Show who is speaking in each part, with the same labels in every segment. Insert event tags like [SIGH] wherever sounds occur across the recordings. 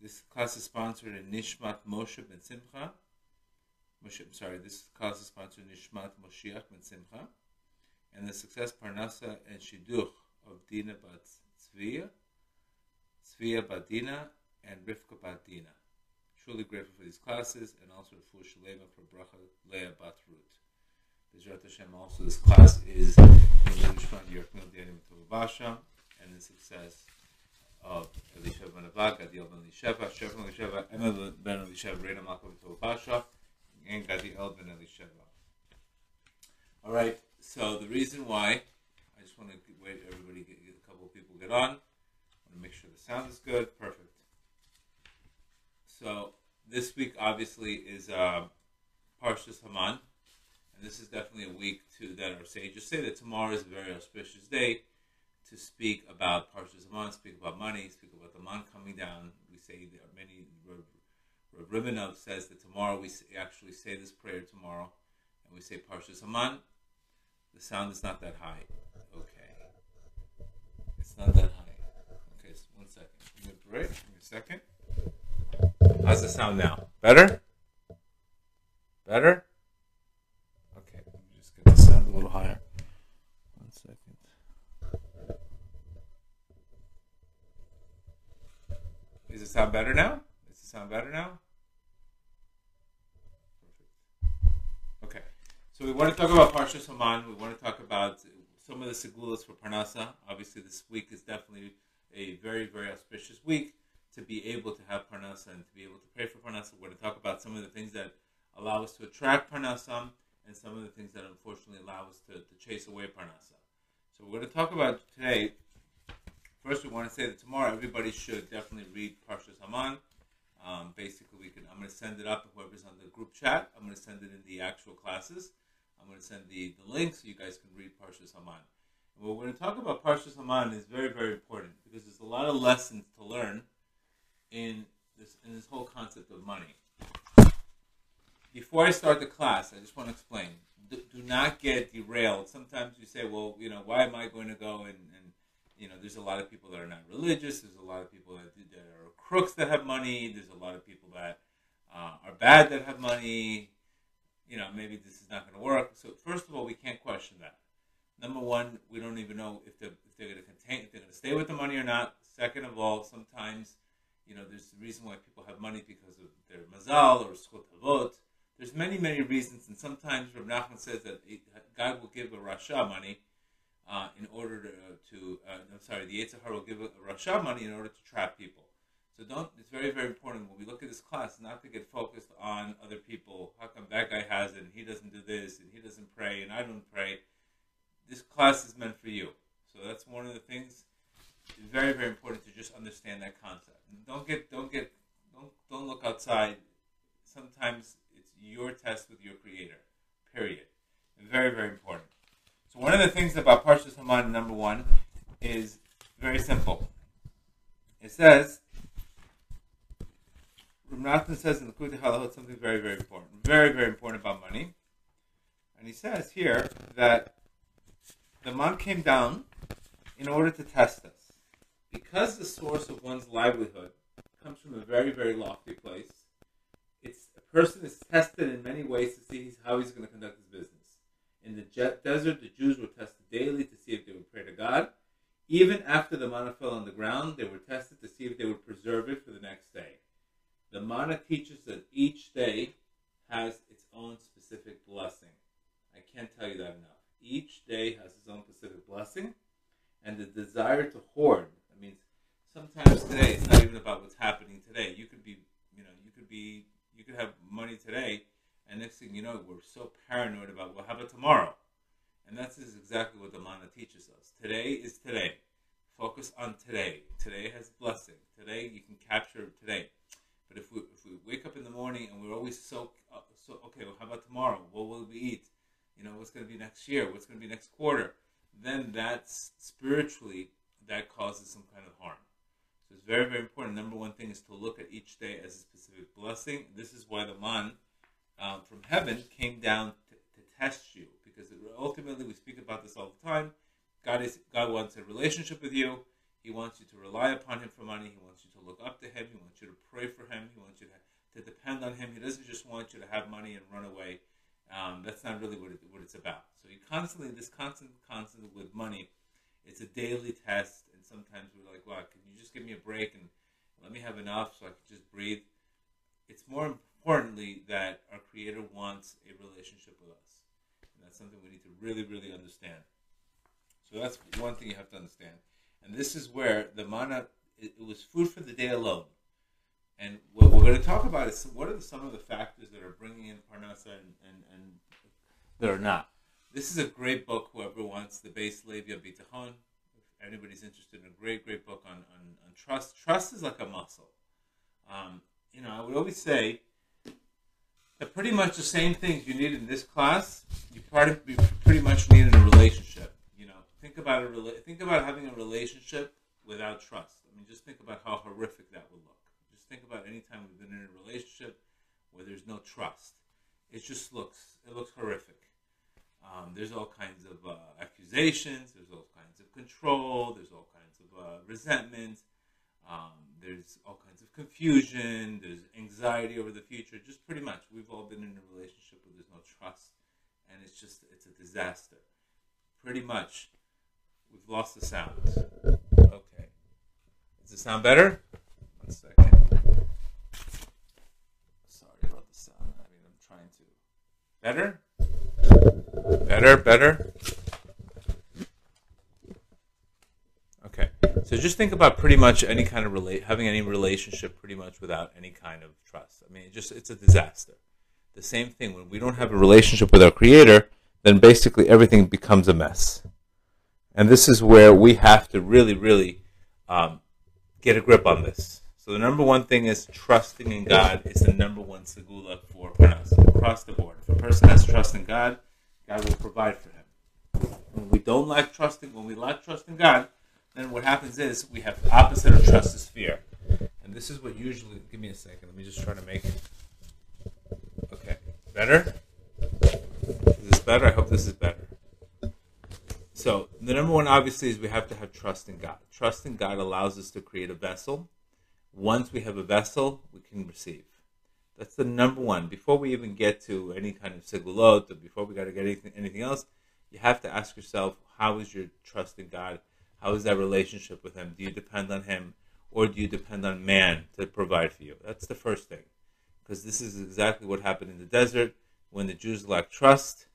Speaker 1: This class is sponsored in Nishmat Moshe Ben Simcha. Moshe, I'm sorry, this class is sponsored in Nishmat Moshiach Ben Simcha. And the Success Parnasa and Shidduch of Dina Bat Tzviya, Tzviya Bat Dina, and Rivka Bat Dina. Truly grateful for these classes and also for Shalema for Bracha Leah Bat Ruth. Bezrat Hashem, also this class is in Nishmat Yerkmil Dianim Basha and the success of Elisha ben ben Elisheva, Elisheva, Emma ben Elisheva, Reina and ben Elisheva. All right, so the reason why, I just want to wait everybody, get, get a couple of people get on. I want to make sure the sound is good. Perfect. So this week obviously is uh, Parshas Haman, and this is definitely a week to that our sages say that tomorrow is a very auspicious day to speak about Parshas Haman, speak about money, speak about the man coming down. We say there are many. Rav Ribinov says that tomorrow we actually say this prayer tomorrow, and we say Parshas Haman. The sound is not that high. Okay, it's not that high. Okay, so one second. Give me a break. Give me a second. How's the sound now? Better? Better? Okay, let me just get the sound a little higher. One second. Does it sound better now? Does it sound better now? Okay. So we want to talk about Parshas Haman. We want to talk about some of the segulas for Parnasa. Obviously, this week is definitely a very, very auspicious week to be able to have Parnasa and to be able to pray for Parnasa. We're going to talk about some of the things that allow us to attract Parnasa and some of the things that unfortunately allow us to, to chase away Parnasa. So we're going to talk about today. First, we want to say that tomorrow everybody should definitely read Parshas Haman. Um, basically, we can. I'm going to send it up whoever's on the group chat. I'm going to send it in the actual classes. I'm going to send the, the link so you guys can read Parshas Haman. And what we're going to talk about Parshas Haman is very, very important because there's a lot of lessons to learn in this in this whole concept of money. Before I start the class, I just want to explain. Do, do not get derailed. Sometimes you say, "Well, you know, why am I going to go and, and you know?" There's a lot of people that are not religious. There's a lot of people that, that are crooks that have money. There's a lot of people that uh, are bad that have money. You know, maybe this is not going to work. So first of all, we can't question that. Number one, we don't even know if they're, if they're going to contain, if they're going to stay with the money or not. Second of all, sometimes you know, there's the reason why people have money because of their mazal or zechut avot. There's many, many reasons, and sometimes Rav Nachman says that God will give a rasha money uh, in order to, to uh, I'm sorry, the Yitzhar will give a, rasha money in order to trap people. So don't. It's very, very important when we look at this class not to get focused on other people. How come that guy has it and he doesn't do this and he doesn't pray and I don't pray? This class is meant for you. So that's one of the things. It's very, very important to just understand that concept don't get don't get don't don't look outside. Sometimes it's your test with your creator. Period. Very very important. One of the things about Parshas Haman number one is very simple. It says Ramnathan says in the Likutei Halachot something very very important, very very important about money, and he says here that the man came down in order to test us because the source of one's livelihood comes from a very, very lofty place, it's a person is tested in many ways to see how he's going to conduct his business. In the desert, the Jews were tested daily to see if they would pray to God. Even after the manna fell on the ground, they were tested to see if they would preserve it for the next day. The manna teaches that each day has its own specific blessing. I can't tell you that enough. Each day has its own specific blessing, and the desire to hoard means sometimes today it's not even about what's happening today. You could be, you know, you could be, you could have money today, and next thing you know, we're so paranoid about what happened tomorrow. And that's exactly what the mana teaches us. Today is today. Focus on today. Today has blessing. Today you can capture today. But if we if we wake up in the morning and we're always so uh, so okay, well, how about tomorrow? What will we eat? You know, what's going to be next year? What's going to be next quarter? Then that's spiritually that causes some kind of harm. So it's very, very important. Number one thing is to look at each day as a specific blessing. This is why the man um, from heaven came down to, to test you, because ultimately we speak about this all the time. God is God wants a relationship with you. He wants you to rely upon Him for money. He wants you to look up to Him. He wants you to pray for him. He wants you to, to depend on him. He doesn't just want you to have money and run away. Um, that's not really what, it, what it's about. So you constantly, this constant, constant with money, it's a daily test. And sometimes we're like, wow, can you just give me a break and let me have enough so I can just breathe? It's more importantly that our Creator wants a relationship with us. And that's something we need to really, really understand. So that's one thing you have to understand. And this is where the mana, it, was food for the day alone. And what we're going to talk about is what are some of the factors that are bringing in Parnasa and, and, and that are not. This is a great book, whoever wants, the Beis Halevi Bitachon. If anybody's interested in a great, great book on, on, on trust. Trust is like a muscle. Um, you know, I would always say that pretty much the same things you need in this class, you pretty much need in a relationship. You know, think about a think about having a relationship without trust. I mean, just think about how horrific that would look. Just think about any time we've been in a relationship where there's no trust. It just looks it looks horrific. Um, there's all kinds of uh, accusations. There's all kinds of control. There's all kinds of uh, resentment. Um, there's all kinds of confusion. There's anxiety over the future. Just pretty much, we've all been in a relationship where there's no trust, and it's just it's a disaster. Pretty much, we've lost the sound. Okay, does it sound better? One second. Sorry about the sound. I mean, I'm trying to. Better. Better. Better. Okay. So just think about pretty much any kind of relate having any relationship pretty much without any kind of trust. I mean, it just it's a disaster. The same thing when we don't have a relationship with our creator, then basically everything becomes a mess. And this is where we have to really, really um, get a grip on this. So the number one thing is trusting in God is the number one segula for us across the board. If a person has trust in God, God will provide for him. When we don't lack trusting, when we lack trust in God, then what happens is we have the opposite of trust is fear. And this is what usually, give me a second, let me just try to make it. Okay, better? Is this better? I hope this is better. So, the number one obviously is we have to have trust in God. Trust in God allows us to create a vessel. Once we have a vessel, we can receive. That's the number one. Before we even get to any kind of segulot, or before we got to get anything, anything else, you have to ask yourself, how is your trust in God? How is that relationship with Him? Do you depend on Him or do you depend on man to provide for you? That's the first thing. Because this is exactly what happened in the desert. When the Jews lacked trust,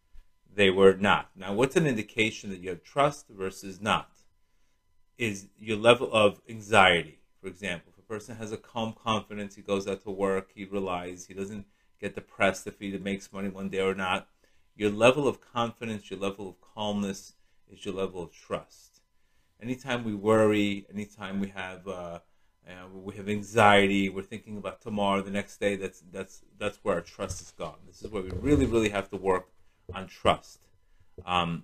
Speaker 1: they were not. Now, what's an indication that you have trust versus not? Is your level of anxiety. For example, if a person has a calm confidence, he goes out to work, he relies, he doesn't get depressed if he makes money one day or not. Your level of confidence, your level of calmness is your level of trust anytime we worry, anytime we have uh, uh, we have anxiety, we're thinking about tomorrow, the next day. That's that's that's where our trust is gone. This is where we really, really have to work on trust. Um,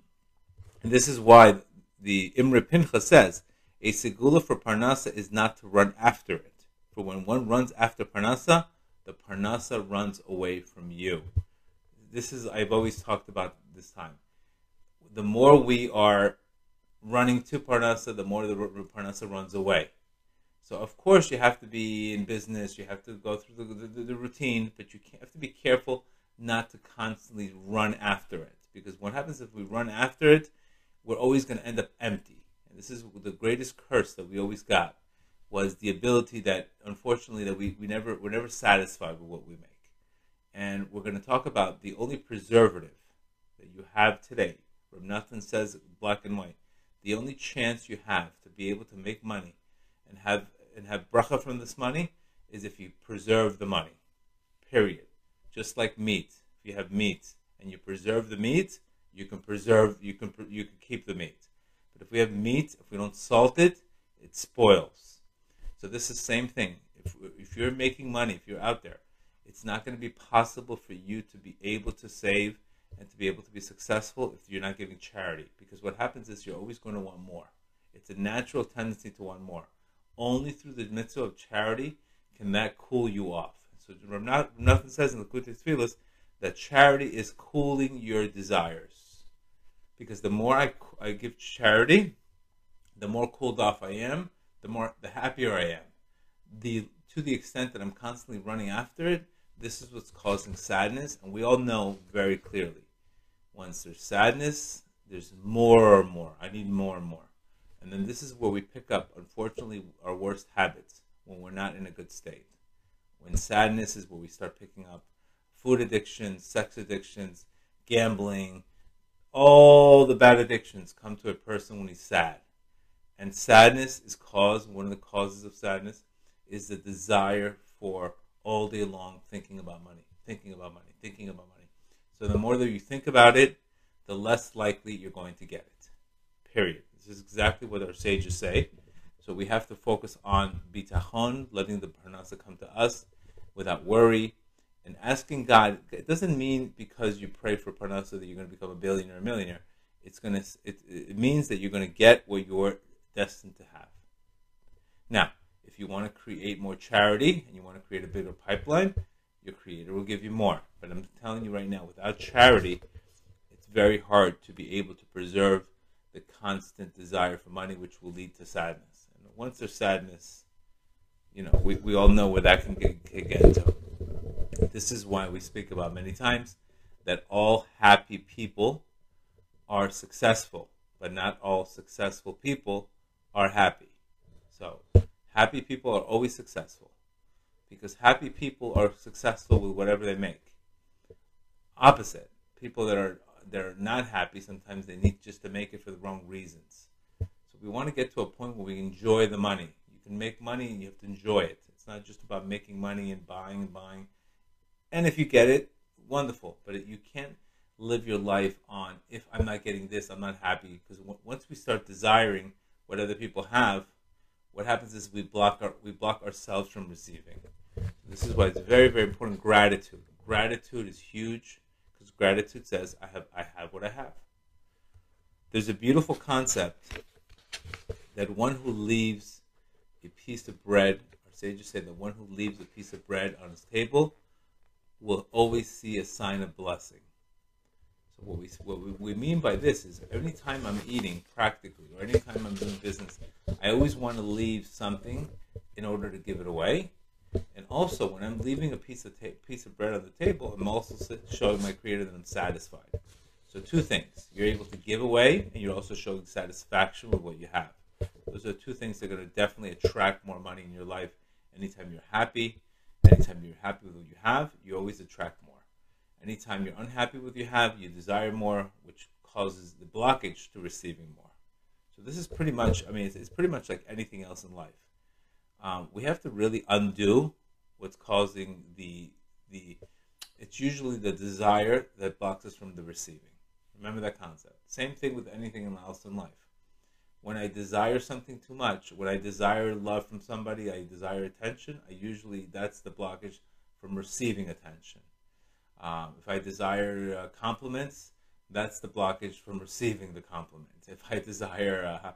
Speaker 1: and this is why the Imrei Pinchas says a segula for parnasa is not to run after it. For when one runs after parnasa, the parnasa runs away from you. This is I've always talked about this time. The more we are running to Parnasa, the more the Parnasa runs away. So of course you have to be in business, you have to go through the, the, the routine, but you have to be careful not to constantly run after it. Because what happens if we run after it, we're always going to end up empty. And this is the greatest curse that we always got was the ability that unfortunately that we, we never we're never satisfied with what we make. And we're going to talk about the only preservative that you have today. From Noson says black and white the only chance you have to be able to make money and have and have bracha from this money is if you preserve the money. Period. Just like meat. If you have meat and you preserve the meat, you can preserve you can you can keep the meat. But if we have meat, if we don't salt it, it spoils. So this is the same thing. If if you're making money, if you're out there, it's not going to be possible for you to be able to save and to be able to be successful if you're not giving charity. Because what happens is you're always going to want more. It's a natural tendency to want more. Only through the mitzvah of charity can that cool you off. So Noson says in the Likutei Tefillos that charity is cooling your desires. Because the more I, I give charity, the more cooled off I am, the more the happier I am. The to the extent that I'm constantly running after it, this is what's causing sadness. And we all know very clearly once there's sadness, there's more and more. I need more and more. And then this is where we pick up, unfortunately, our worst habits when we're not in a good state. When sadness is where we start picking up food addictions, sex addictions, gambling, all the bad addictions come to a person when he's sad. And sadness is caused, one of the causes of sadness is the desire for all day long thinking about money, thinking about money, thinking about money. So the more that you think about it, the less likely you're going to get it. Period. This is exactly what our sages say. So we have to focus on bitachon, letting the parnasa come to us without worry, and asking God. It doesn't mean because you pray for parnasa that you're going to become a billionaire or a millionaire. It's gonna. It, it means that you're going to get what you're destined to have. Now, if you want to create more charity and you want to create a bigger pipeline, your creator will give you more. But I'm telling you right now, without charity, it's very hard to be able to preserve the constant desire for money, which will lead to sadness. And once there's sadness, you know, we, we all know where that can get, can get to. This is why we speak about many times that all happy people are successful, but not all successful people are happy. So, happy people are always successful because happy people are successful with whatever they make. Opposite, people that are they're not happy sometimes they need just to make it for the wrong reasons. So we want to get to a point where we enjoy the money. You can make money and you have to enjoy it. It's not just about making money and buying and buying. And if you get it, wonderful. But you can't live your life on if I'm not getting this, I'm not happy. Because once we start desiring what other people have, what happens is we block our we block ourselves from receiving. This is why it's very very important. Gratitude. Gratitude is huge because gratitude says I have I have what I have. There's a beautiful concept that one who leaves a piece of bread, our sages say that one who leaves a piece of bread on his table will always see a sign of blessing. So what we what we, mean by this is every time I'm eating practically or anytime I'm doing business, I always want to leave something in order to give it away. And also, when I'm leaving a piece of ta- piece of bread on the table, I'm also showing my creator that I'm satisfied. So two things: you're able to give away, and you're also showing satisfaction with what you have. Those are two things that are going to definitely attract more money in your life. Anytime you're happy, anytime you're happy with what you have, you always attract more. Anytime you're unhappy with what you have, you desire more, which causes the blockage to receiving more. So this is pretty much, I mean, it's, it's pretty much like anything else in life um, we have to really undo what's causing the the. It's usually the desire that blocks us from the receiving. Remember that concept. Same thing with anything else in life. When I desire something too much, when I desire love from somebody, I desire attention. I usually that's the blockage from receiving attention. Um, if I desire uh, compliments, that's the blockage from receiving the compliment. If I [LAUGHS] desire uh,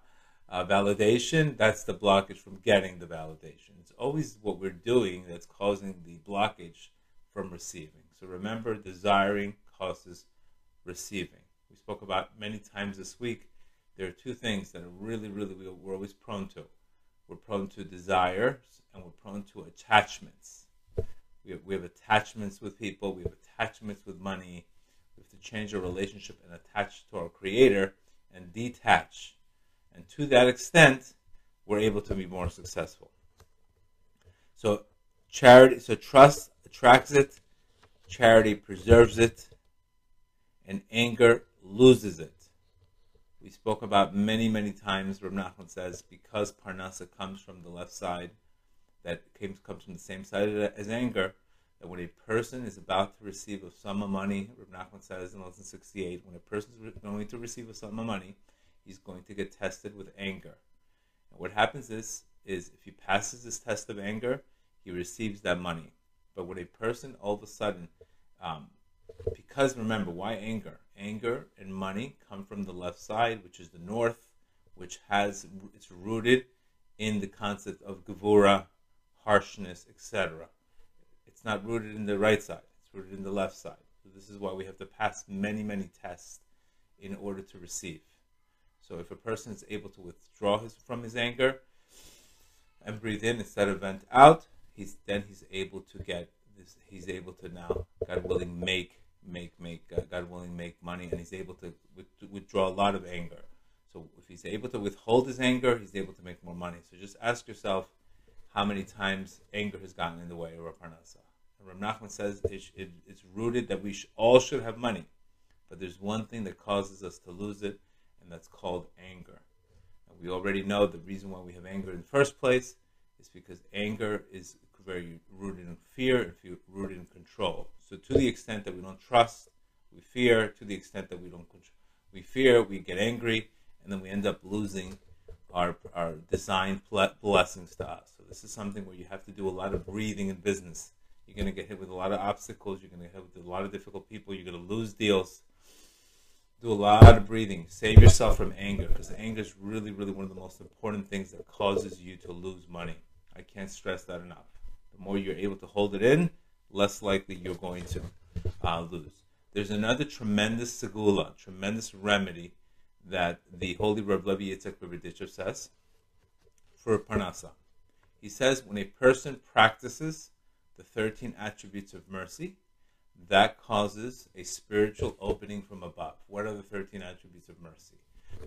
Speaker 1: uh, validation, that's the blockage from getting the validation. It's always what we're doing that's causing the blockage from receiving. So remember, desiring causes receiving. We spoke about many times this week. There are two things that are really, really, we're always prone to. We're prone to desires and we're prone to attachments. We have, we have attachments with people, we have attachments with money. We have to change our relationship and attach to our Creator and detach and to that extent, we're able to be more successful. So charity, so trust attracts it, charity preserves it, and anger loses it. We spoke about many, many times. Rav Nachman says because parnasa comes from the left side, that comes from the same side as anger. That when a person is about to receive a sum of money, Rav Nachman says in lesson 68, when a person is going to receive a sum of money, he's going to get tested with anger. And what happens is, is if he passes this test of anger, he receives that money. But when a person all of a sudden, um, because remember, why anger? Anger and money come from the left side, which is the north, which has it's rooted in the concept of gevura, harshness, etc. It's not rooted in the right side; it's rooted in the left side. So this is why we have to pass many, many tests in order to receive. So if a person is able to withdraw his, from his anger and breathe in instead of vent out, he's then he's able to get this. He's able to now, God willing, make make make uh, God willing make money, and he's able to, to withdraw a lot of anger. So if he's able to withhold his anger, he's able to make more money. So just ask yourself how many times anger has gotten in the way of our parnasa. Rav Nachman says it, it, it's rooted that we sh- all should have money, but there's one thing that causes us to lose it, and that's called anger. And we already know the reason why we have anger in the first place is because anger is very rooted in fear and rooted in control. So to the extent that we don't trust, we fear. To the extent that we don't, control, we fear, we get angry, and then we end up losing our our designed blessings to us. So this is something where you have to do a lot of breathing in business you're going to get hit with a lot of obstacles. You're going to get hit with a lot of difficult people. You're going to lose deals. Do a lot of breathing. Save yourself from anger because anger is really, really one of the most important things that causes you to lose money. I can't stress that enough. The more you're able to hold it in, less likely you're going to uh, lose. There's another tremendous segula, tremendous remedy that the Holy Reb Levi Yitzhak Berdichev says for parnasa. He says when a person practices the 13 attributes of mercy, that causes a spiritual opening from above. What are the 13 attributes of mercy?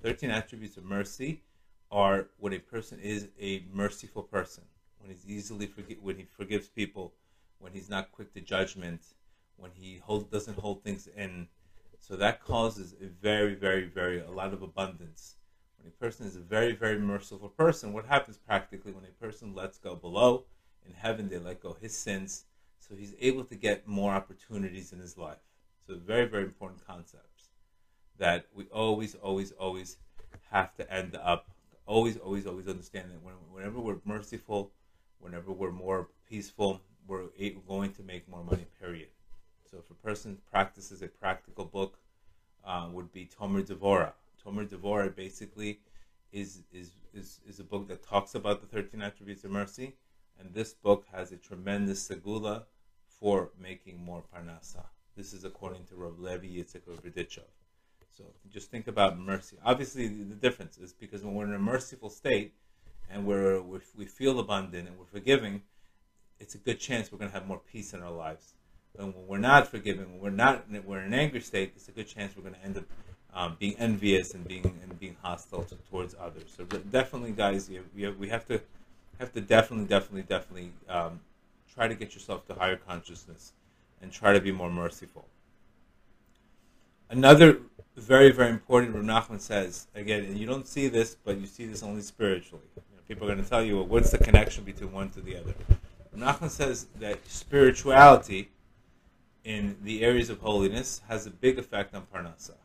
Speaker 1: 13 attributes of mercy are when a person is a merciful person, when he's easily forgi- when he forgives people, when he's not quick to judgment, when he hold, doesn't hold things in. So that causes a very, very, very a lot of abundance. When a person is a very, very merciful person, what happens practically when a person lets go below? in heaven they let go his sins, so he's able to get more opportunities in his life. So very, very important concepts that we always, always, always have to end up always, always, always understand that whenever we're merciful, whenever we're more peaceful, we're going to make more money. Period. So if a person practices a practical book, uh, would be Tomer Devora. Tomer Devora basically is, is is is a book that talks about the thirteen attributes of mercy, and this book has a tremendous segula for making more parnasa. This is according to Rav Levi Yitzchak Berdichev. So just think about mercy. Obviously, the difference is because when we're in a merciful state and we're we feel abundant and we're forgiving, it's a good chance we're going to have more peace in our lives. And when we're not forgiving, when we're not we're in an angry state, it's a good chance we're going to end up um, being envious and being and being hostile to, towards others. So definitely, guys, we have, we have to have to definitely, definitely, definitely um, try to get yourself to higher consciousness and try to be more merciful. Another very, very important, Rav Nachman says, again, and you don't see this, but you see this only spiritually. You know, people are going to tell you, well, what's the connection between one to the other? Rav Nachman says that spirituality in the areas of holiness has a big effect on Parnasa.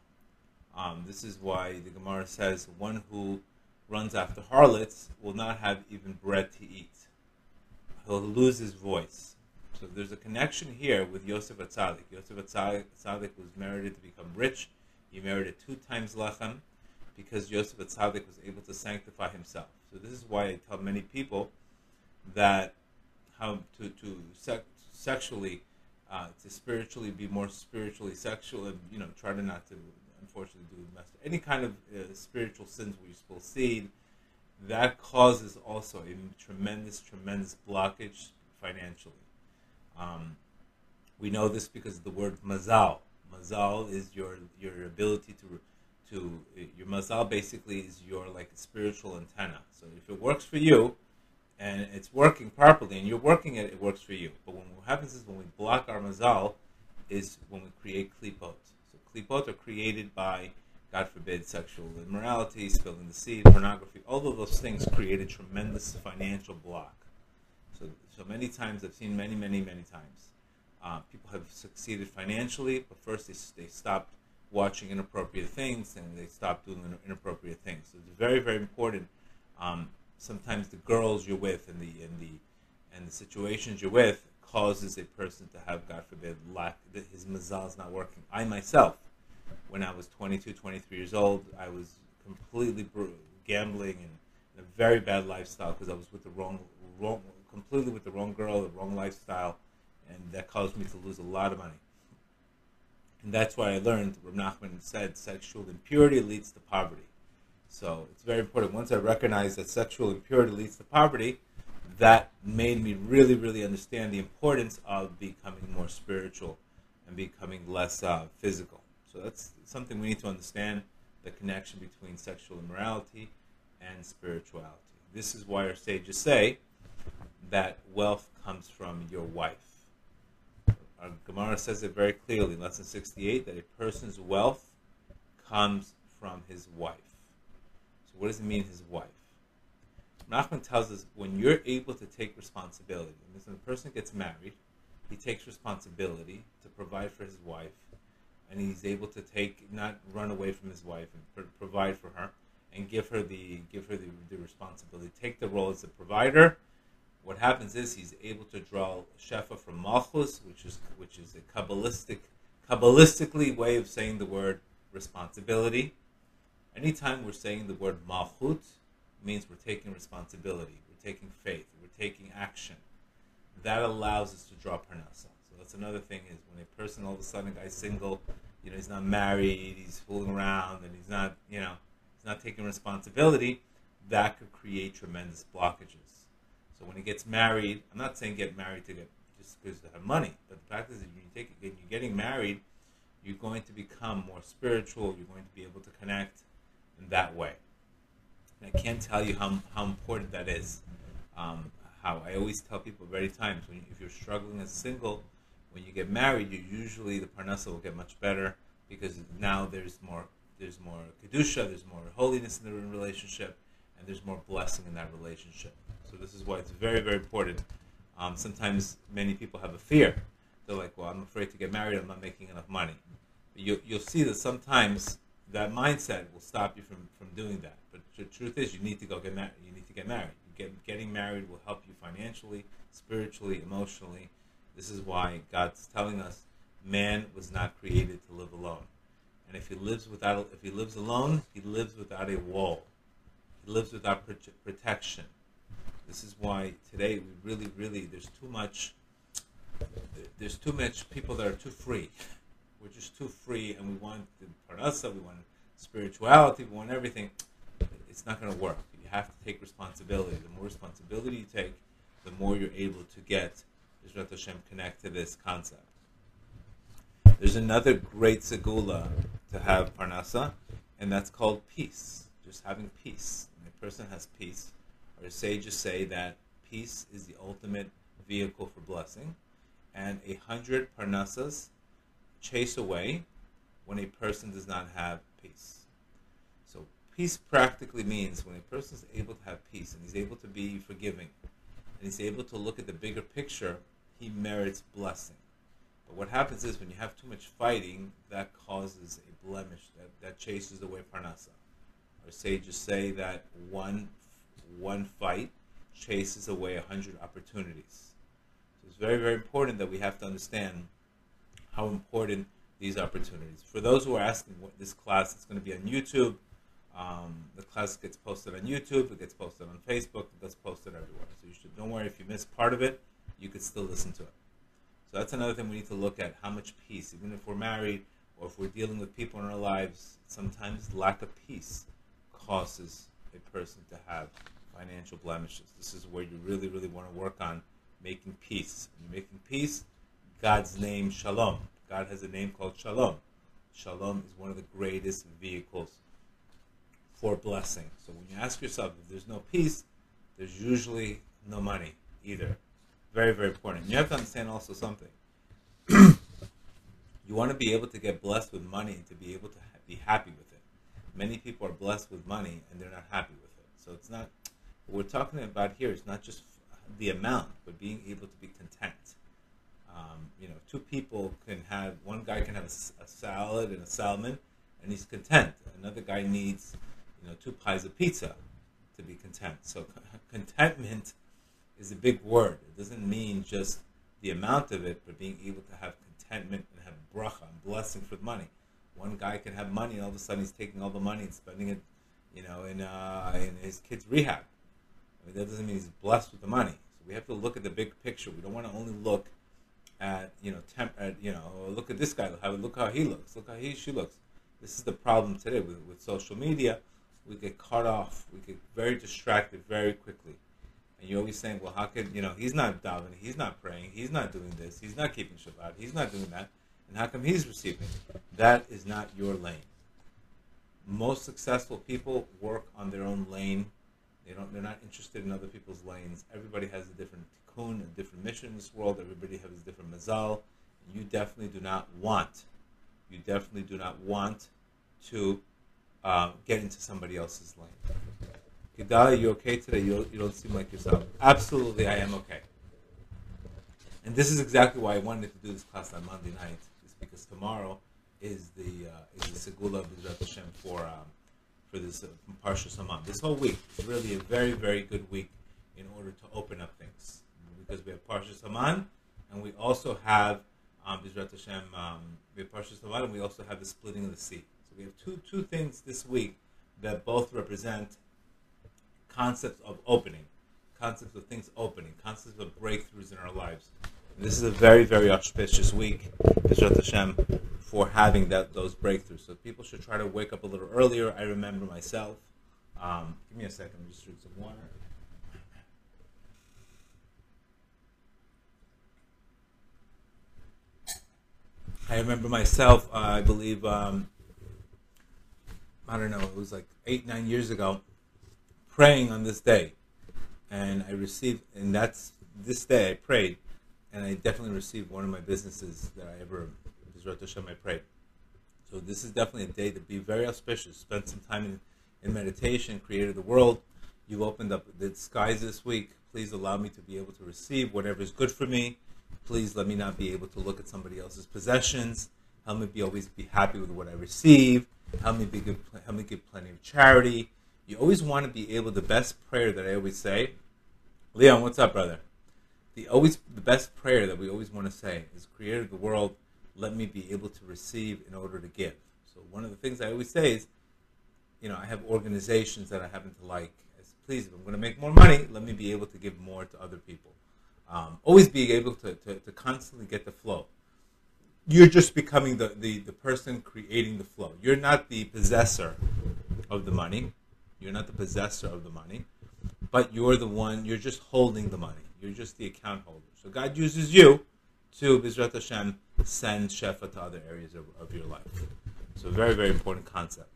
Speaker 1: Um, this is why the Gemara says one who runs after harlots will not have even bread to eat. He'll lose his voice. So there's a connection here with Yosef Hatzadik. Yosef Hatzadik was merited to become rich. He merited two times lechem because Yosef Hatzadik was able to sanctify himself. So this is why I tell many people that how to, to sec- sexually, uh, to spiritually be more spiritually sexual and, you know, try to not to unfortunately do master. Any kind of uh, spiritual sins where you spill seed, that causes also a tremendous, tremendous blockage financially. Um, we know this because of the word mazal. Mazal is your your ability to to your mazal basically is your like spiritual antenna. So if it works for you, and it's working properly, and you're working it, it works for you. But what happens is when we block our mazal, is when we create klipot So klipot are created by, God forbid, sexual immorality, spilling the seed, pornography. All of those things create a tremendous financial block. So, so many times I've seen many, many, many times. Uh, people have succeeded financially, but first they, they stopped watching inappropriate things and they stopped doing inappropriate things. So it's very, very important. Um, sometimes the girls you're with and the and the and the situations you're with causes a person to have, God forbid, lack that his mazal is not working. I myself, when I was 22, 23 years old, I was completely gambling and in a very bad lifestyle because I was with the wrong, wrong, completely with the wrong girl, the wrong lifestyle, and that caused me to lose a lot of money. And that's why I learned, Rav Nachman said, sexual impurity leads to poverty. So it's very important. Once I recognize that sexual impurity leads to poverty, that made me really, really understand the importance of becoming more spiritual and becoming less uh, physical. So that's something we need to understand the connection between sexual immorality and spirituality. This is why our sages say that wealth comes from your wife. Our Gemara says it very clearly, in lesson 68, that a person's wealth comes from his wife. So, what does it mean, his wife? Nachman tells us when you're able to take responsibility, when a person gets married, he takes responsibility to provide for his wife, and he's able to take not run away from his wife and pr- provide for her, and give her the give her the, the responsibility, take the role as a provider. What happens is he's able to draw shefa from malchus, which is which is a kabbalistic kabbalistically way of saying the word responsibility. Anytime we're saying the word malchut, means we're taking responsibility, we're taking faith, we're taking action. That allows us to draw parnasa. So that's another thing is when a person all of a sudden a guy's single, you know, he's not married, he's fooling around, and he's not, you know, he's not taking responsibility. That could create tremendous blockages. So when he gets married, I'm not saying get married to get just because to have money, but the fact is that you take when you're getting married, you're going to become more spiritual. You're going to be able to connect in that way. And I can't tell you how, how important that is. Um, how I always tell people many times, when if you're struggling as single, when you get married, you usually the parnasa will get much better because now there's more there's more kedusha, there's more holiness in the relationship, and there's more blessing in that relationship. So this is why it's very very important. Um, sometimes many people have a fear. They're like, "Well, I'm afraid to get married. I'm not making enough money." But you, you'll see that sometimes that mindset will stop you from, from doing that. But the truth is, you need to go get married. You need to get married. Get, getting married will help you financially, spiritually, emotionally. This is why God's telling us man was not created to live alone. And if he lives without, if he lives alone, he lives without a wall. He lives without protection. This is why today we really, really, there's too much. There's too much people that are too free. We're just too free, and we want the parnasa, we want spirituality, we want everything. It's not going to work. You have to take responsibility. The more responsibility you take, the more you're able to get B'ezrat Hashem connect to this concept. There's another great segula to have parnasa, and that's called peace. Just having peace. When a person has peace, our sages say that peace is the ultimate vehicle for blessing, and a hundred parnasas chase away when a person does not have peace. So peace practically means when a person is able to have peace and he's able to be forgiving and he's able to look at the bigger picture, he merits blessing. But what happens is when you have too much fighting, that causes a blemish that, that chases away parnasa. Our sages say that one one fight chases away a hundred opportunities. So it's very, very important that we have to understand how important these opportunities. For those who are asking what this class is going to be on YouTube, um, the class gets posted on YouTube, it gets posted on Facebook, it gets posted everywhere. So you should don't worry if you miss part of it, you could still listen to it. So that's another thing we need to look at: how much peace, even if we're married or if we're dealing with people in our lives, sometimes lack of peace causes a person to have financial blemishes. This is where you really, really want to work on making peace. When you're making peace, God's name, Shalom. God has a name called Shalom. Shalom is one of the greatest vehicles for blessing. So when you ask yourself if there's no peace, there's usually no money either. Very, very important. You have to understand also something. [CLEARS THROAT] you want to be able to get blessed with money and to be able to be happy with it. Many people are blessed with money and they're not happy with it. So it's not, what we're talking about here is not just the amount, but being able to be content. Um, you know, two people can have one guy can have a, a, salad and a salmon, and he's content. Another guy needs, you know, two pies of pizza to be content. So [LAUGHS] contentment is a big word. It doesn't mean just the amount of it, but being able to have contentment and have bracha and blessings with money. One guy can have money, and all of a sudden he's taking all the money and spending it, you know, in uh, in his kid's rehab. I mean, that doesn't mean he's blessed with the money. So we have to look at the big picture. We don't want to only look at you know temp at you know oh, look at this guy look how he looks look how he she looks this is the problem today with, with social media we get caught off we get very distracted very quickly and you're always saying, well, how could you know he's not davening, he's not praying, he's not doing this, he's not keeping Shabbat, he's not doing that, and how come he's receiving? That is not your lane. Most successful people work on their own lane. They don't. They're not interested in other people's lanes. Everybody has a different tikkun, a different mission in this world. Everybody has a different mazal. You definitely do not want. You definitely do not want to uh, get into somebody else's lane. Gedalia, you okay today? You, you don't seem like yourself. Absolutely, I am okay. And this is exactly why I wanted to do this class on Monday night, is because tomorrow is the uh, is the Segula of B'ezrat Hashem for um, for this uh, Parshas Haman. This whole week is really a very very good week in order to open up things because we have Parshas Haman and we also have um, B'ezrat Hashem um, we have Parshas Haman and we also have the splitting of the sea. So we have two two things this week that both represent concepts of opening, concepts of things opening, concepts of breakthroughs in our lives. And this is a very, very auspicious week, B'ezrat Hashem, for having that those breakthroughs. So people should try to wake up a little earlier. I remember myself. Um, give me a second. I'm just drink some water. I remember myself. Uh, I believe um, I don't know. It was like eight, nine years ago praying on this day, and I received, and that's this day I prayed, and I definitely received one of my businesses that I ever, B'ezrat Hashem, I prayed. So this is definitely a day to be very auspicious. Spend some time in, in meditation, created the world. You've opened up the skies this week. Please allow me to be able to receive whatever is good for me. Please let me not be able to look at somebody else's possessions. Help me be always be happy with what I receive. Help me be good, help me give plenty of charity you always want to be able. The best prayer that I always say, Leon, what's up, brother? The always the best prayer that we always want to say is, "Creator of the world, let me be able to receive in order to give." So one of the things I always say is, you know, I have organizations that I happen to like. As please, if I'm going to make more money, let me be able to give more to other people. Um, always being able to, to, to constantly get the flow you're just becoming the, the, the person creating the flow. You're not the possessor of the money. You're not the possessor of the money, but you're the one, you're just holding the money. You're just the account holder. So God uses you to, B'ezrat Hashem, send Shefa to other areas of, of your life. So, very, very important concept.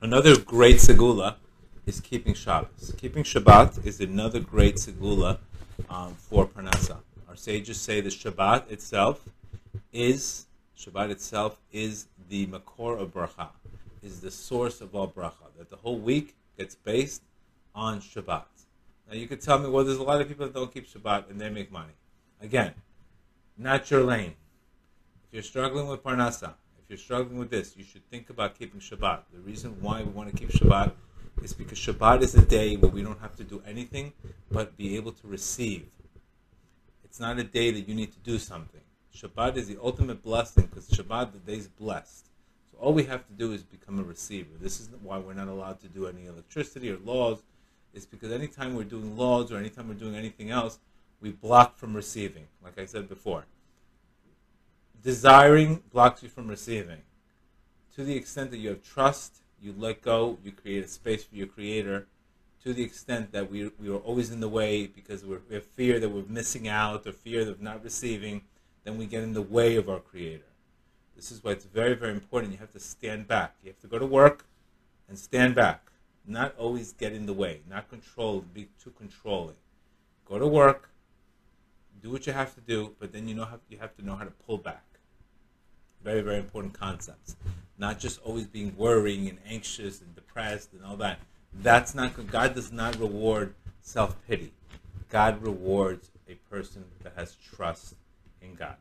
Speaker 1: Another great segula is keeping Shabbos. Keeping Shabbat is another great segula um, for Parnasa. Our sages say the Shabbat itself is Shabbat itself is the makor of bracha is the source of all bracha. That the whole week gets based on Shabbat. Now you could tell me, well, there's a lot of people that don't keep Shabbat and they make money. Again, not your lane. If you're struggling with Parnasa, if you're struggling with this, you should think about keeping Shabbat. The reason why we want to keep Shabbat is because Shabbat is a day where we don't have to do anything but be able to receive. It's not a day that you need to do something. Shabbat is the ultimate blessing because Shabbat, the day is blessed So all we have to do is become a receiver. This is why we're not allowed to do any electricity or laws. It's because anytime we're doing laws or anytime we're doing anything else, we block from receiving, like I said before. Desiring blocks you from receiving. To the extent that you have trust, you let go, you create a space for your creator. To the extent that we, we are always in the way because we have fear that we're missing out or fear of not receiving, then we get in the way of our creator. This is why it's very, very important. You have to stand back. You have to go to work and stand back. Not always get in the way, not control, be too controlling. Go to work, do what you have to do, but then you know how, you have to know how to pull back. Very, very important concepts. Not just always being worrying and anxious and depressed and all that. That's not good. God does not reward self pity. God rewards a person that has trust in God.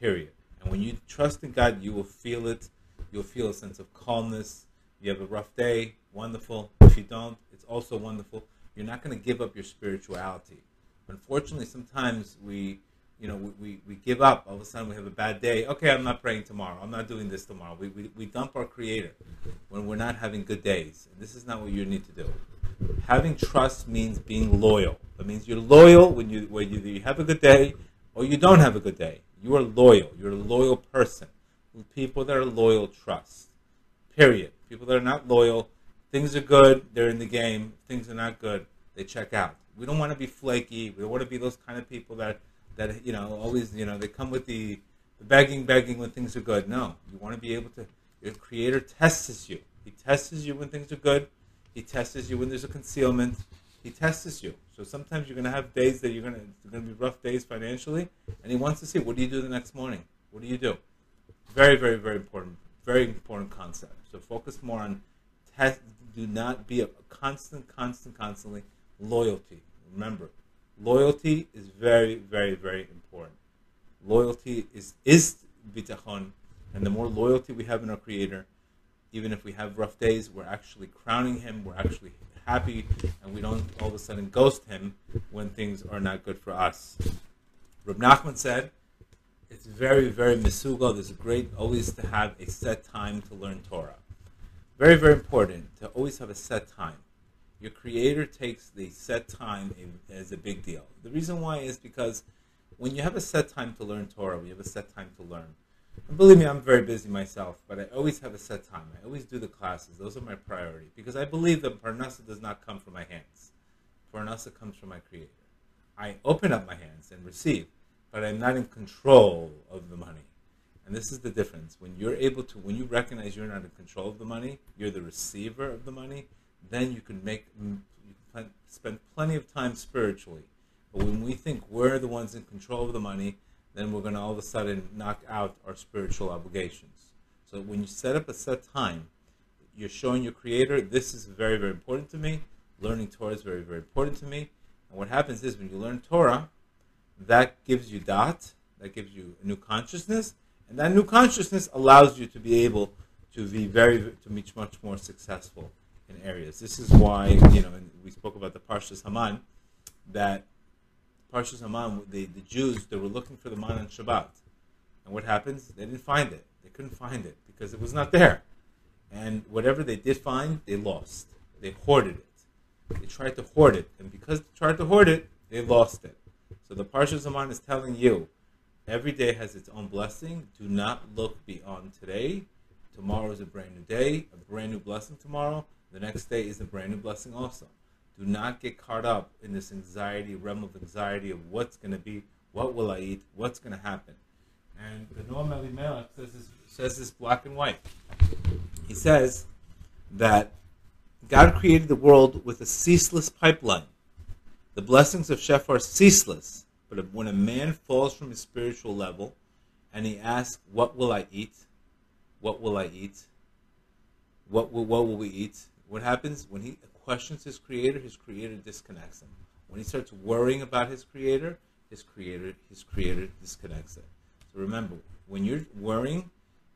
Speaker 1: Period. And when you trust in God, you will feel it. You'll feel a sense of calmness. You have a rough day, wonderful. If you don't, it's also wonderful. You're not going to give up your spirituality. Unfortunately, sometimes we, you know, we, we, we, give up. All of a sudden, we have a bad day. Okay, I'm not praying tomorrow. I'm not doing this tomorrow. We, we, we dump our Creator when we're not having good days. And this is not what you need to do. Having trust means being loyal. That means you're loyal when you when you have a good day or you don't have a good day. You are loyal. You're a loyal person. People that are loyal trust. Period. People that are not loyal, things are good, they're in the game. Things are not good, they check out. We don't want to be flaky. We don't want to be those kind of people that that you know always you know they come with the, the begging, begging when things are good. No, you want to be able to. Your Creator tests you. He tests you when things are good. He tests you when there's a concealment. He tests you. So sometimes you're going to have days that you're going to going to be rough days financially, and He wants to see what do you do the next morning. What do you do? Very, very, very important. Very important concept. So focus more on test. Do not be a constant, constant, constantly loyalty. Remember, loyalty is very, very, very important. Loyalty is is bitachon, and the more loyalty we have in our Creator, even if we have rough days, we're actually crowning Him. We're actually happy, and we don't all of a sudden ghost Him when things are not good for us. Reb Nachman said, "It's very, very misugal. There's great always to have a set time to learn Torah. Very, very important to always have a set time." Your creator takes the set time as a big deal. The reason why is because when you have a set time to learn Torah, you have a set time to learn, and believe me, I'm very busy myself, but I always have a set time. I always do the classes. Those are my priority because I believe that Parnasa does not come from my hands. Parnasa comes from my creator. I open up my hands and receive, but I'm not in control of the money. And this is the difference. When you're able to, when you recognize you're not in control of the money, you're the receiver of the money, then you can make you can spend plenty of time spiritually. But when we think we're the ones in control of the money, then we're going to all of a sudden knock out our spiritual obligations. So when you set up a set time, you're showing your creator, this is very, very important to me. Learning Torah is very, very important to me. And what happens is when you learn Torah, that gives you da'at, that gives you a new consciousness, and that new consciousness allows you to be able to be very, to be much more successful in areas. This is why, you know, we spoke about the Parshas Haman, that Parshas Haman, the, the Jews, they were looking for the man on Shabbat. And what happens? They didn't find it. They couldn't find it because it was not there. And whatever they did find, they lost. They hoarded it. They tried to hoard it. And because they tried to hoard it, they lost it. So the Parshas Haman is telling you, every day has its own blessing. Do not look beyond today. Tomorrow is a brand new day, a brand new blessing tomorrow. The next day is a brand new blessing also. Do not get caught up in this anxiety, realm of anxiety of what's going to be, what will I eat, what's going to happen. And the Noam Elimelech says this, says this black and white. He says that God created the world with a ceaseless pipeline. The blessings of Shefa are ceaseless, but when a man falls from his spiritual level and he asks, What will I eat? What will I eat? What will, what will we eat? What happens when he questions his creator? His creator disconnects him. When he starts worrying about his creator, his creator his creator disconnects him. So remember, when you're worrying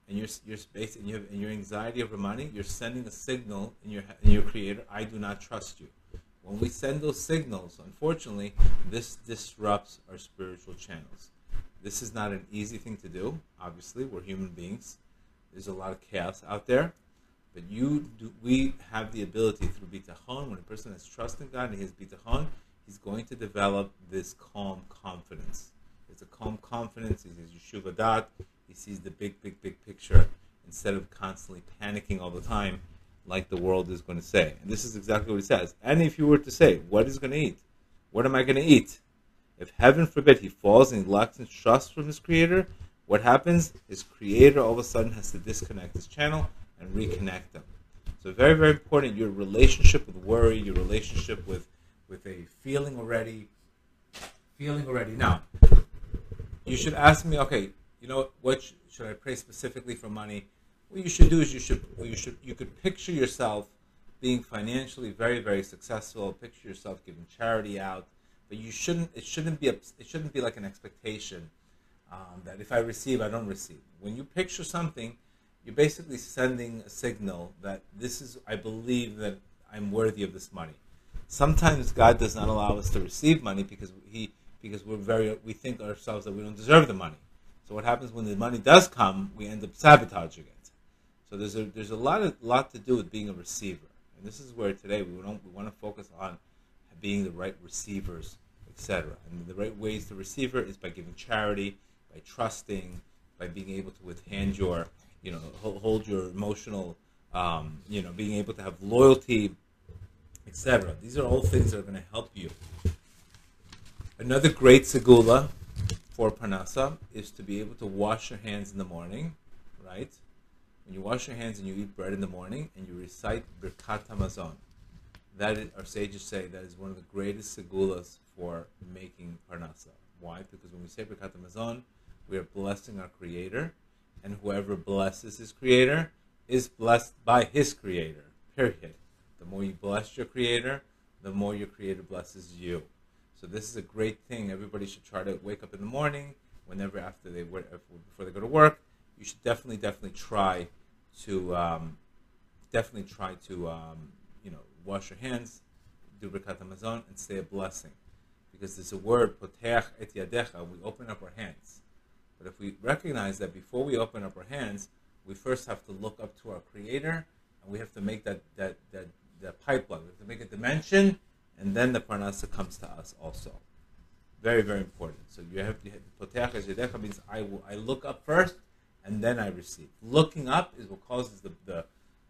Speaker 1: and your your space and, you have, and your anxiety over money, you're sending a signal in your in your creator. I do not trust you. When we send those signals, unfortunately, this disrupts our spiritual channels. This is not an easy thing to do. Obviously, we're human beings. There's a lot of chaos out there. But you, do, we have the ability through bitachon. When a person has trust in God and he has bitachon, he's going to develop this calm confidence. It's a calm confidence. He says yeshuva dat. He sees the big, big, big picture instead of constantly panicking all the time, like the world is going to say. And this is exactly what he says. And if you were to say, "What is going to eat? What am I going to eat?" If heaven forbid he falls and he lacks in trust from his creator, what happens? His creator all of a sudden has to disconnect his channel and reconnect them. So very, very important. Your relationship with worry, your relationship with with a feeling already, feeling already. Now, you should ask me. Okay, you know what? Should I pray specifically for money? What you should do is you should you should you could picture yourself being financially very, very successful. Picture yourself giving charity out, but you shouldn't. It shouldn't be a. It shouldn't be like an expectation um, that if I receive, I don't receive. When you picture something you're basically sending a signal that this is, I believe that I'm worthy of this money. Sometimes God does not allow us to receive money because he because we're very we think ourselves that we don't deserve the money. So what happens when the money does come, we end up sabotaging it. So there's a there's a lot of lot to do with being a receiver, and this is where today we don't we want to focus on being the right receivers, etc. And the right ways to receiver is by giving charity, by trusting, by being able to withstand your you know hold your emotional um, you know being able to have loyalty etc. These are all things that are going to help you. Another great segula for parnasa is to be able to wash your hands in the morning, right? When you wash your hands and you eat bread in the morning and you recite Birkat Hamazon. That is, our sages say that is one of the greatest segulas for making parnasa. Why? Because when we say Birkat Hamazon, we are blessing our Creator, and whoever blesses his Creator is blessed by his Creator. Period. The more you bless your Creator, the more your Creator blesses you. So this is a great thing. Everybody should try to wake up in the morning, whenever after they before they go to work. You should definitely, definitely try to um, definitely try to um, you know wash your hands, do Birkat Hamazon, and say a blessing, because there's a word Potech et yadecha. We open up our hands, but if we recognize that before we open up our hands, we first have to look up to our Creator, and we have to make that that that, that pipeline. We have to make a dimension, and then the parnasa comes to us also. Very very important. So you have to potech yadecha means I will I look up first, and then I receive. Looking up is what causes the the,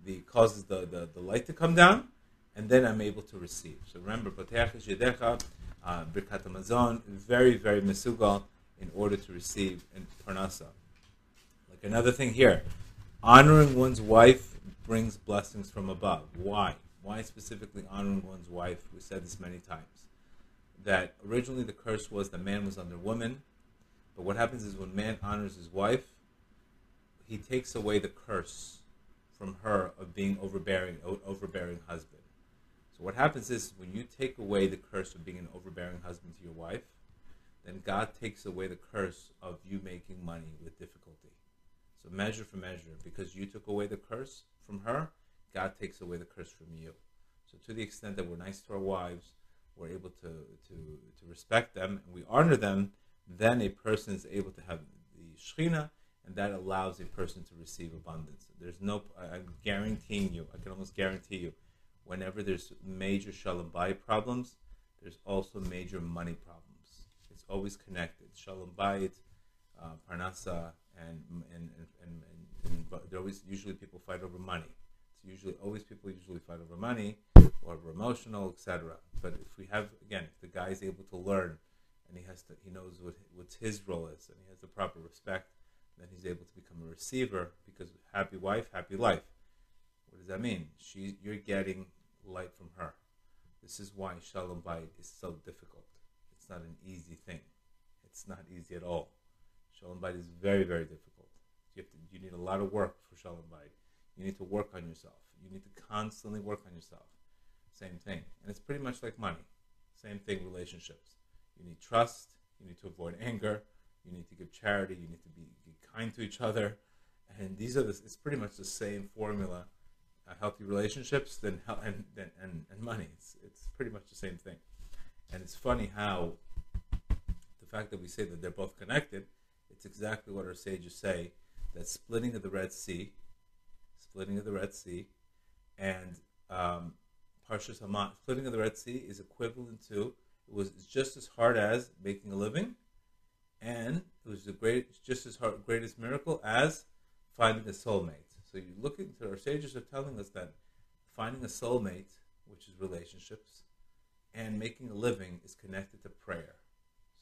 Speaker 1: the causes the, the, the light to come down, and then I'm able to receive. So remember, potech yadecha, uh, birkat hamazon, very very mesugal in order to receive parnasa. Like another thing here, honoring one's wife brings blessings from above. Why? Why specifically honoring one's wife? We said this many times. That originally the curse was that man was under woman, but what happens is when man honors his wife, he takes away the curse from her of being overbearing, overbearing husband. So what happens is when you take away the curse of being an overbearing husband to your wife, then God takes away the curse of you making money with difficulty. So measure for measure, because you took away the curse from her, God takes away the curse from you. So to the extent that we're nice to our wives, we're able to, to, to respect them, and we honor them, then a person is able to have the Shekhinah, and that allows a person to receive abundance. There's no, I'm guaranteeing you, I can almost guarantee you, whenever there's major Shalom Bayit problems, there's also major money problems always connected. Shalom Bayit, uh, Parnasa, and and, and, and, and, and always usually people fight over money. It's usually always people usually fight over money or over emotional, etc. But if we have again, if the guy is able to learn and he has to, he knows what what his role is and he has the proper respect, then he's able to become a receiver because happy wife, happy life. What does that mean? She, you're getting light from her. This is why Shalom Bayit is so difficult not an easy thing. It's not easy at all. Shalom Bayit is very, very difficult. You, have to, you need a lot of work for Shalom Bayit. You need to work on yourself. You need to constantly work on yourself. Same thing. And it's pretty much like money. Same thing, relationships. You need trust. You need to avoid anger. You need to give charity. You need to be, be kind to each other. And these are the, it's pretty much the same formula. Uh, healthy relationships than and, and, and money. It's, it's pretty much the same thing. And it's funny how the fact that we say that they're both connected, it's exactly what our sages say that splitting of the Red Sea, splitting of the Red Sea, and um, Parshas Haman, splitting of the Red Sea is equivalent to, it was just as hard as making a living, and it was the great, just as hard, greatest miracle as finding a soulmate. So you look into our sages are telling us that finding a soulmate, which is relationships, and making a living is connected to prayer.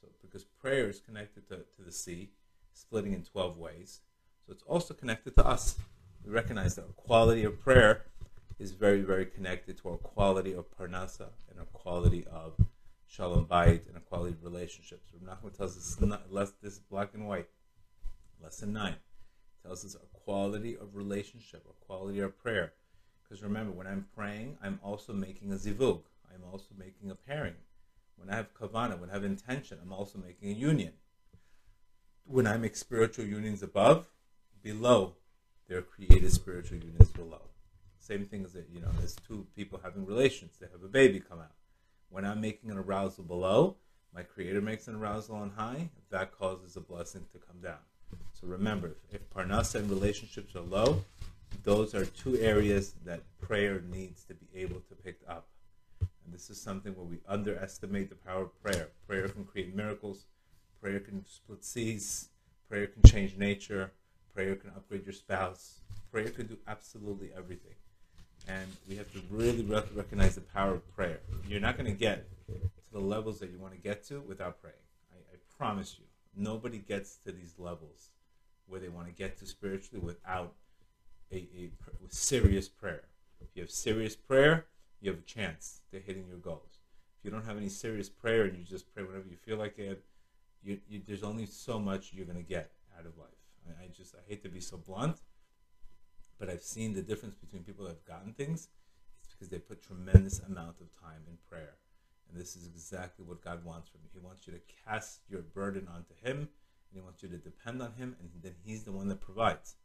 Speaker 1: So, because prayer is connected to, to the sea, splitting in 12 ways, so it's also connected to us. We recognize that our quality of prayer is very, very connected to our quality of parnasa and our quality of shalom bayit and our quality of relationships. Rav Nachman tells us not, less, this is black and white. Lesson 9 tells us our quality of relationship, our quality of prayer. Because remember, when I'm praying, I'm also making a zivug. I'm also making a pairing. When I have kavana, when I have intention, I'm also making a union. When I make spiritual unions above, below, there are created spiritual unions below. Same thing as you know, as two people having relations, they have a baby come out. When I'm making an arousal below, my creator makes an arousal on high, that causes a blessing to come down. So remember, if parnasa and relationships are low, those are two areas that prayer needs to be able to pick up. This is something where we underestimate the power of prayer. Prayer can create miracles, prayer can split seas, prayer can change nature, prayer can upgrade your spouse, prayer can do absolutely everything. and we have to really rec- recognize the power of prayer. You're not going to get to the levels that you want to get to without praying. I, I promise you, nobody gets to these levels where they want to get to spiritually without a, a pr- serious prayer. If you have serious prayer, you have a chance to hitting your goals. If you don't have any serious prayer and you just pray whenever you feel like it, you, you, there's only so much you're going to get out of life. I, I just I hate to be so blunt, but I've seen the difference between people that have gotten things. It's because they put tremendous amount of time in prayer, and this is exactly what God wants from you. He wants you to cast your burden onto Him, and He wants you to depend on Him, and then He's the one that provides.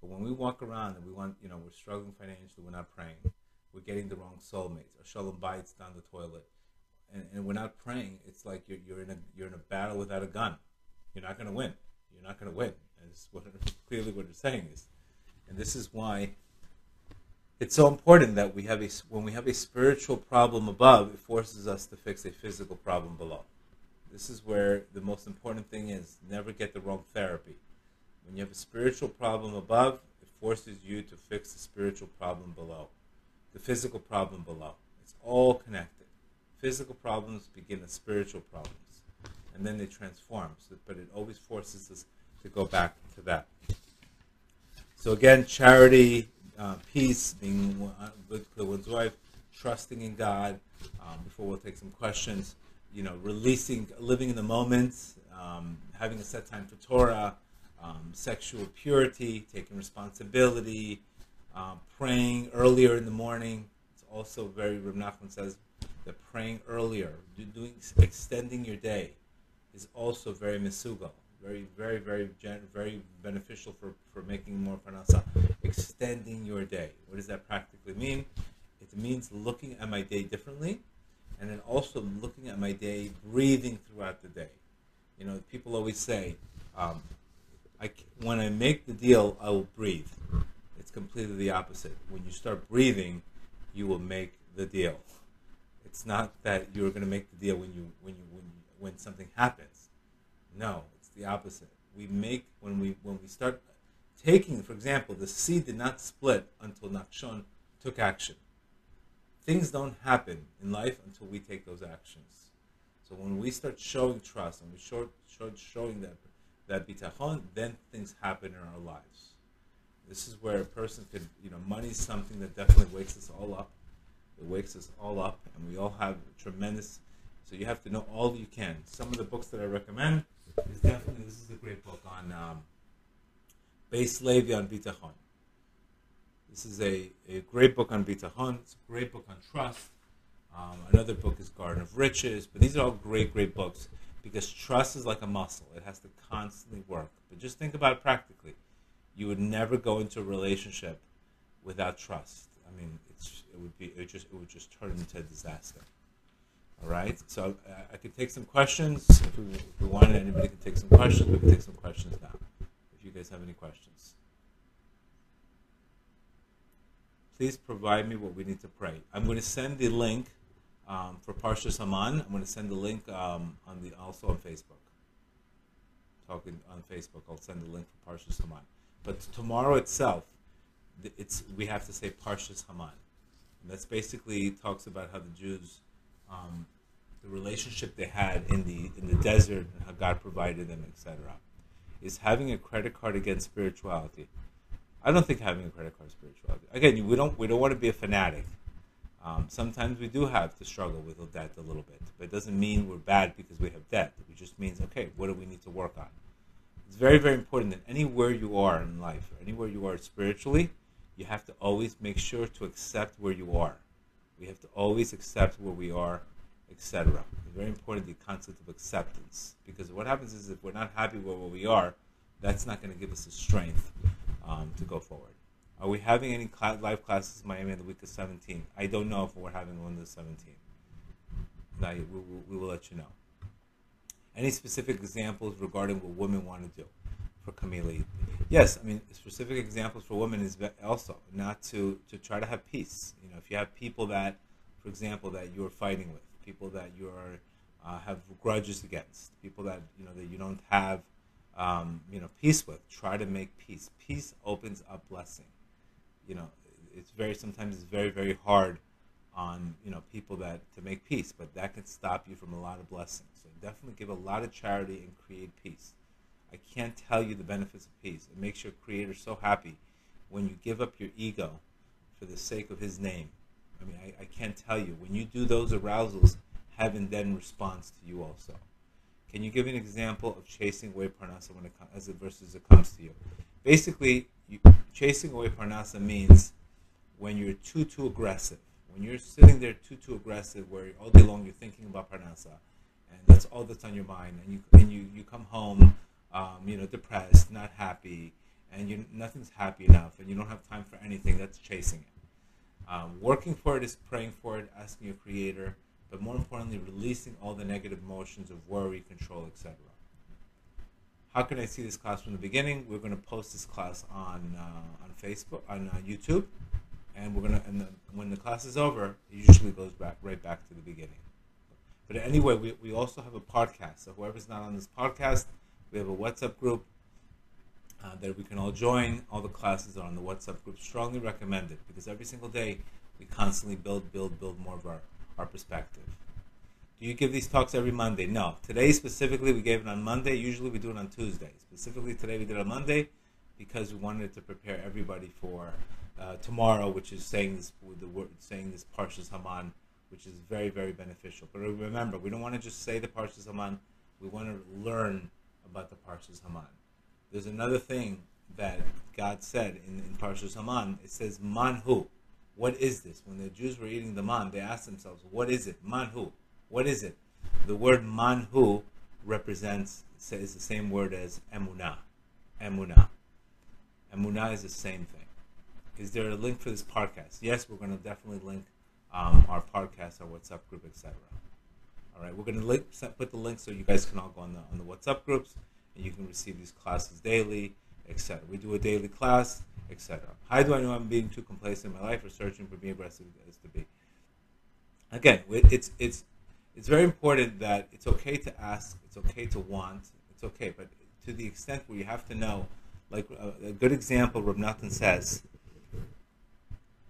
Speaker 1: But when we walk around and we want, you know, we're struggling financially, we're not praying, we're getting the wrong soulmates, or shalom bayit's down the toilet, and, and we're not praying. It's like you're, you're in a you're in a battle without a gun. You're not going to win. You're not going to win. Is what [LAUGHS] clearly what it's saying is, and this is why it's so important that we have a when we have a spiritual problem above, it forces us to fix a physical problem below. This is where the most important thing is: never get the wrong therapy. When you have a spiritual problem above, it forces you to fix the spiritual problem below, the physical problem below. It's all connected. Physical problems begin as spiritual problems, and then they transform. So, but it always forces us to go back to that. So again, charity, uh, peace, being good to one's wife, trusting in God. Um, before we'll take some questions, you know, releasing, living in the moment, um, having a set time for Torah, um, sexual purity, taking responsibility, um, praying earlier in the morning. It's also very, Reb Nachman says that praying earlier, doing extending your day, is also very misugal, very, very, very, very beneficial for, for making more parnasa. Extending your day. What does that practically mean? It means looking at my day differently, and then also looking at my day, breathing throughout the day. You know, people always say, um, I, when I make the deal, I will breathe. It's completely the opposite. When you start breathing, you will make the deal. It's not that you're going to make the deal when you when you when you, when something happens. No, it's the opposite. We make when we when we start taking, for example, the seed did not split until Nachshon took action. Things don't happen in life until we take those actions. So when we start showing trust and we start showing that that bitachon, then things happen in our lives. This is where a person could, you know, money is something that definitely wakes us all up. It wakes us all up, and we all have tremendous. So you have to know all you can. Some of the books that I recommend is definitely this is a great book on um, Beis Halevi on bitachon. This is a, a great book on bitachon. It's a great book on trust. Um, another book is Garden of Riches, but these are all great, great books because trust is like a muscle; it has to constantly work. But just think about it practically. You would never go into a relationship without trust. I mean, it's it would be it just it would just turn into a disaster. All right, so uh, I could take some questions if we, if we wanted. Anybody could take some questions. We can take some questions now. If you guys have any questions, please provide me what we need to pray. I'm going to send the link um, for Parshas Haman. I'm going to send the link um, on the also on Facebook. Talking on Facebook, I'll send the link for Parshas Haman. But tomorrow itself, it's we have to say Parshas Haman. And that's basically talks about how the Jews, um, the relationship they had in the in the desert and how God provided them, etc. Is having a credit card against spirituality. I don't think having a credit card is spirituality. Again, we don't we don't want to be a fanatic. Um, sometimes we do have to struggle with debt a little bit, but it doesn't mean we're bad because we have debt. It just means okay, what do we need to work on? It's very very important that anywhere you are in life, or anywhere you are spiritually, you have to always make sure to accept where you are. We have to always accept where we are, etc. It's very important the concept of acceptance because what happens is if we're not happy with where we are, that's not going to give us the strength um, to go forward. Are we having any live classes in Miami the week of 17? I don't know if we're having one the 17th. No, we, we, we will let you know. Any specific examples regarding what women want to do for Camille? Yes, I mean specific examples for women is also not to to try to have peace. You know, if you have people that, for example, that you're fighting with, people that you are uh, have grudges against, people that you know that you don't have, um, you know, peace with. Try to make peace. Peace opens up blessing. You know,
Speaker 2: it's very sometimes it's very very hard on you know people that to make peace, but that can stop you from a lot of blessings. Definitely give a lot of charity and create peace. I can't tell you the benefits of peace. It makes your creator so happy when you give up your ego for the sake of his name. I mean, I, I can't tell you. When you do those arousals, heaven then responds to you also. Can you give an example of chasing away parnasa when it comes, as it versus it comes to you? Basically, you, chasing away parnasa means when you're too too aggressive. When you're sitting there too too aggressive, where all day long you're thinking about parnasa, and that's all that's on your mind, and you and you, you come home, um, you know, depressed, not happy, and you nothing's happy enough, and you don't have time for anything. That's chasing it. Um, working for it is praying for it, asking your creator but more importantly, releasing all the negative emotions of worry, control, etc. How can I see this class from the beginning? We're going to post this class on uh, on Facebook, on uh, YouTube, and we're going to. And the, when the class is over, it usually goes back right back to the beginning. But anyway, we, we also have a podcast. So whoever's not on this podcast, we have a WhatsApp group uh, that we can all join. All the classes are on the WhatsApp group. Strongly recommend it because every single day we constantly build, build, build more of our our perspective. Do you give these talks every Monday? No. Today specifically, we gave it on Monday. Usually, we do it on Tuesday. Specifically, today we did it on Monday because we wanted to prepare everybody for uh, tomorrow, which is saying this the word saying this Parshas Haman, which is very very beneficial. But remember, we don't want to just say the Parshas Haman. We want to learn about the Parshas Haman. There's another thing that God said in, in Parshas Haman. It says Manhu what is this? When the Jews were eating the man, they asked themselves, what is it? Manhu. What is it? The word manhu represents, is the same word as emunah. Emunah. Emunah is the same thing. Is there a link for this podcast? Yes, we're going to definitely link um, our podcast, our WhatsApp group, etc. All right, we're going to link, put the link so you guys can all go on the on the WhatsApp groups and you can receive these classes daily, etc. We do a daily class etc. How do I know I'm being too complacent in my life or searching for being aggressive as to be? Again, it's it's it's very important that it's okay to ask, it's okay to want, it's okay, but to the extent where you have to know, like a, good example, Reb Nathan says,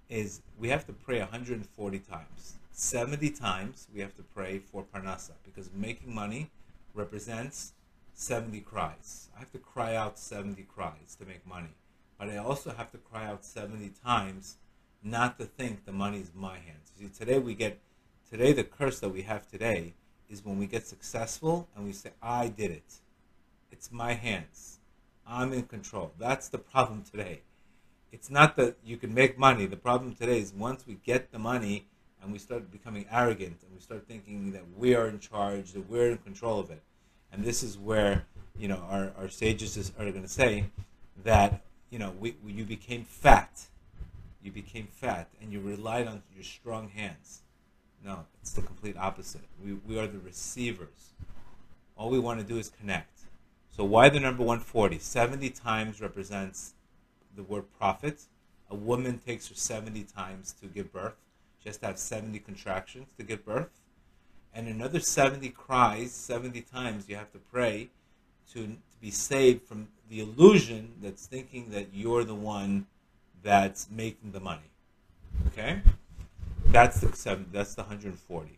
Speaker 2: is we have to pray 140 times. 70 times we have to pray for Parnasa because making money represents 70 cries. I have to cry out 70 cries to make money but I also have to cry out 70 times not to think the money is my hands. See, today we get, today the curse that we have today is when we get successful and we say, I did it. It's my hands. I'm in control. That's the problem today. It's not that you can make money. The problem today is once we get the money and we start becoming arrogant and we start thinking that we are in charge, that we're in control of it. And this is where, you know, our, our sages are going to say that you know, we, we, you became fat. You became fat and you relied on your strong hands. No, it's the complete opposite. We, we are the receivers. All we want to do is connect. So why the number 140? 70 times represents the word prophet. A woman takes her 70 times to give birth. She has to have 70 contractions to give birth. And another 70 cries, 70 times you have to pray to, to be saved from the illusion that's thinking that you're the one that's making the money. Okay, that's the seven. That's the 140.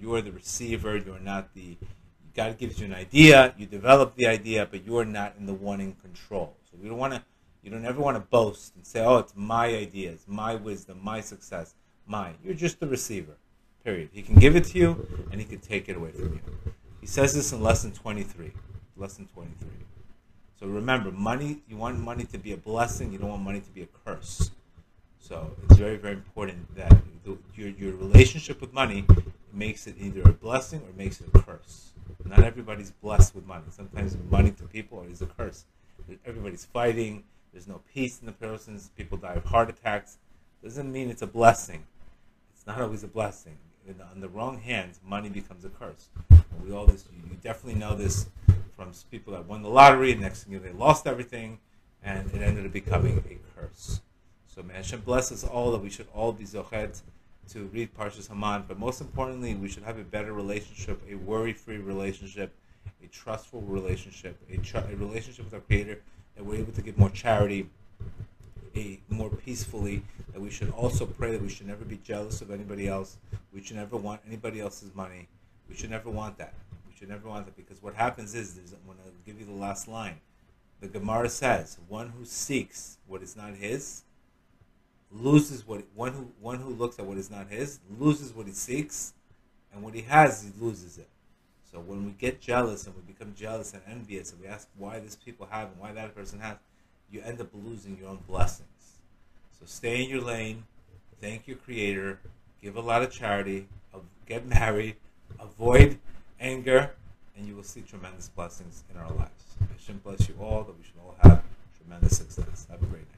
Speaker 2: You are the receiver. You're not the. God gives you an idea. You develop the idea, but you're not in the one in control. So we don't want to. You don't ever want to boast and say, "Oh, it's my ideas, my wisdom, my success, mine." You're just the receiver. Period. He can give it to you, and he can take it away from you. He says this in lesson 23. Lesson 23. So remember, money, you want money to be a blessing, you don't want money to be a curse. So it's very, very important that your, your relationship with money makes it either a blessing or makes it a curse. Not everybody's blessed with money. Sometimes money to people is a curse. Everybody's fighting. There's no peace in the persons. People die of heart attacks. Doesn't mean it's a blessing. It's not always a blessing. In on the wrong hands, money becomes a curse. we all this. You definitely know this from people that won the lottery. And next thing you know, they lost everything, and it ended up becoming a curse. So may Hashem bless us all that we should all be zochet to read Parshas Haman. But most importantly, we should have a better relationship, a worry-free relationship, a trustful relationship, a, tr- a relationship with our Creator that we're able to give more charity, a more peacefully, that we should also pray that we should never be jealous of anybody else. We should never want anybody else's money. We should never want that. We should never want that because what happens is, is I'm going to give you the last line. The Gemara says, "One who seeks what is not his loses what one who one who looks at what is not his loses what he seeks, and what he has he loses it." So when we get jealous and we become jealous and envious, and we ask why this people have and why that person has, you end up losing your own blessings. So stay in your lane, thank your creator, give a lot of charity, get married, avoid anger, and you will see tremendous blessings in our lives. Hashem bless you all, that we should all have tremendous success. Have a great night.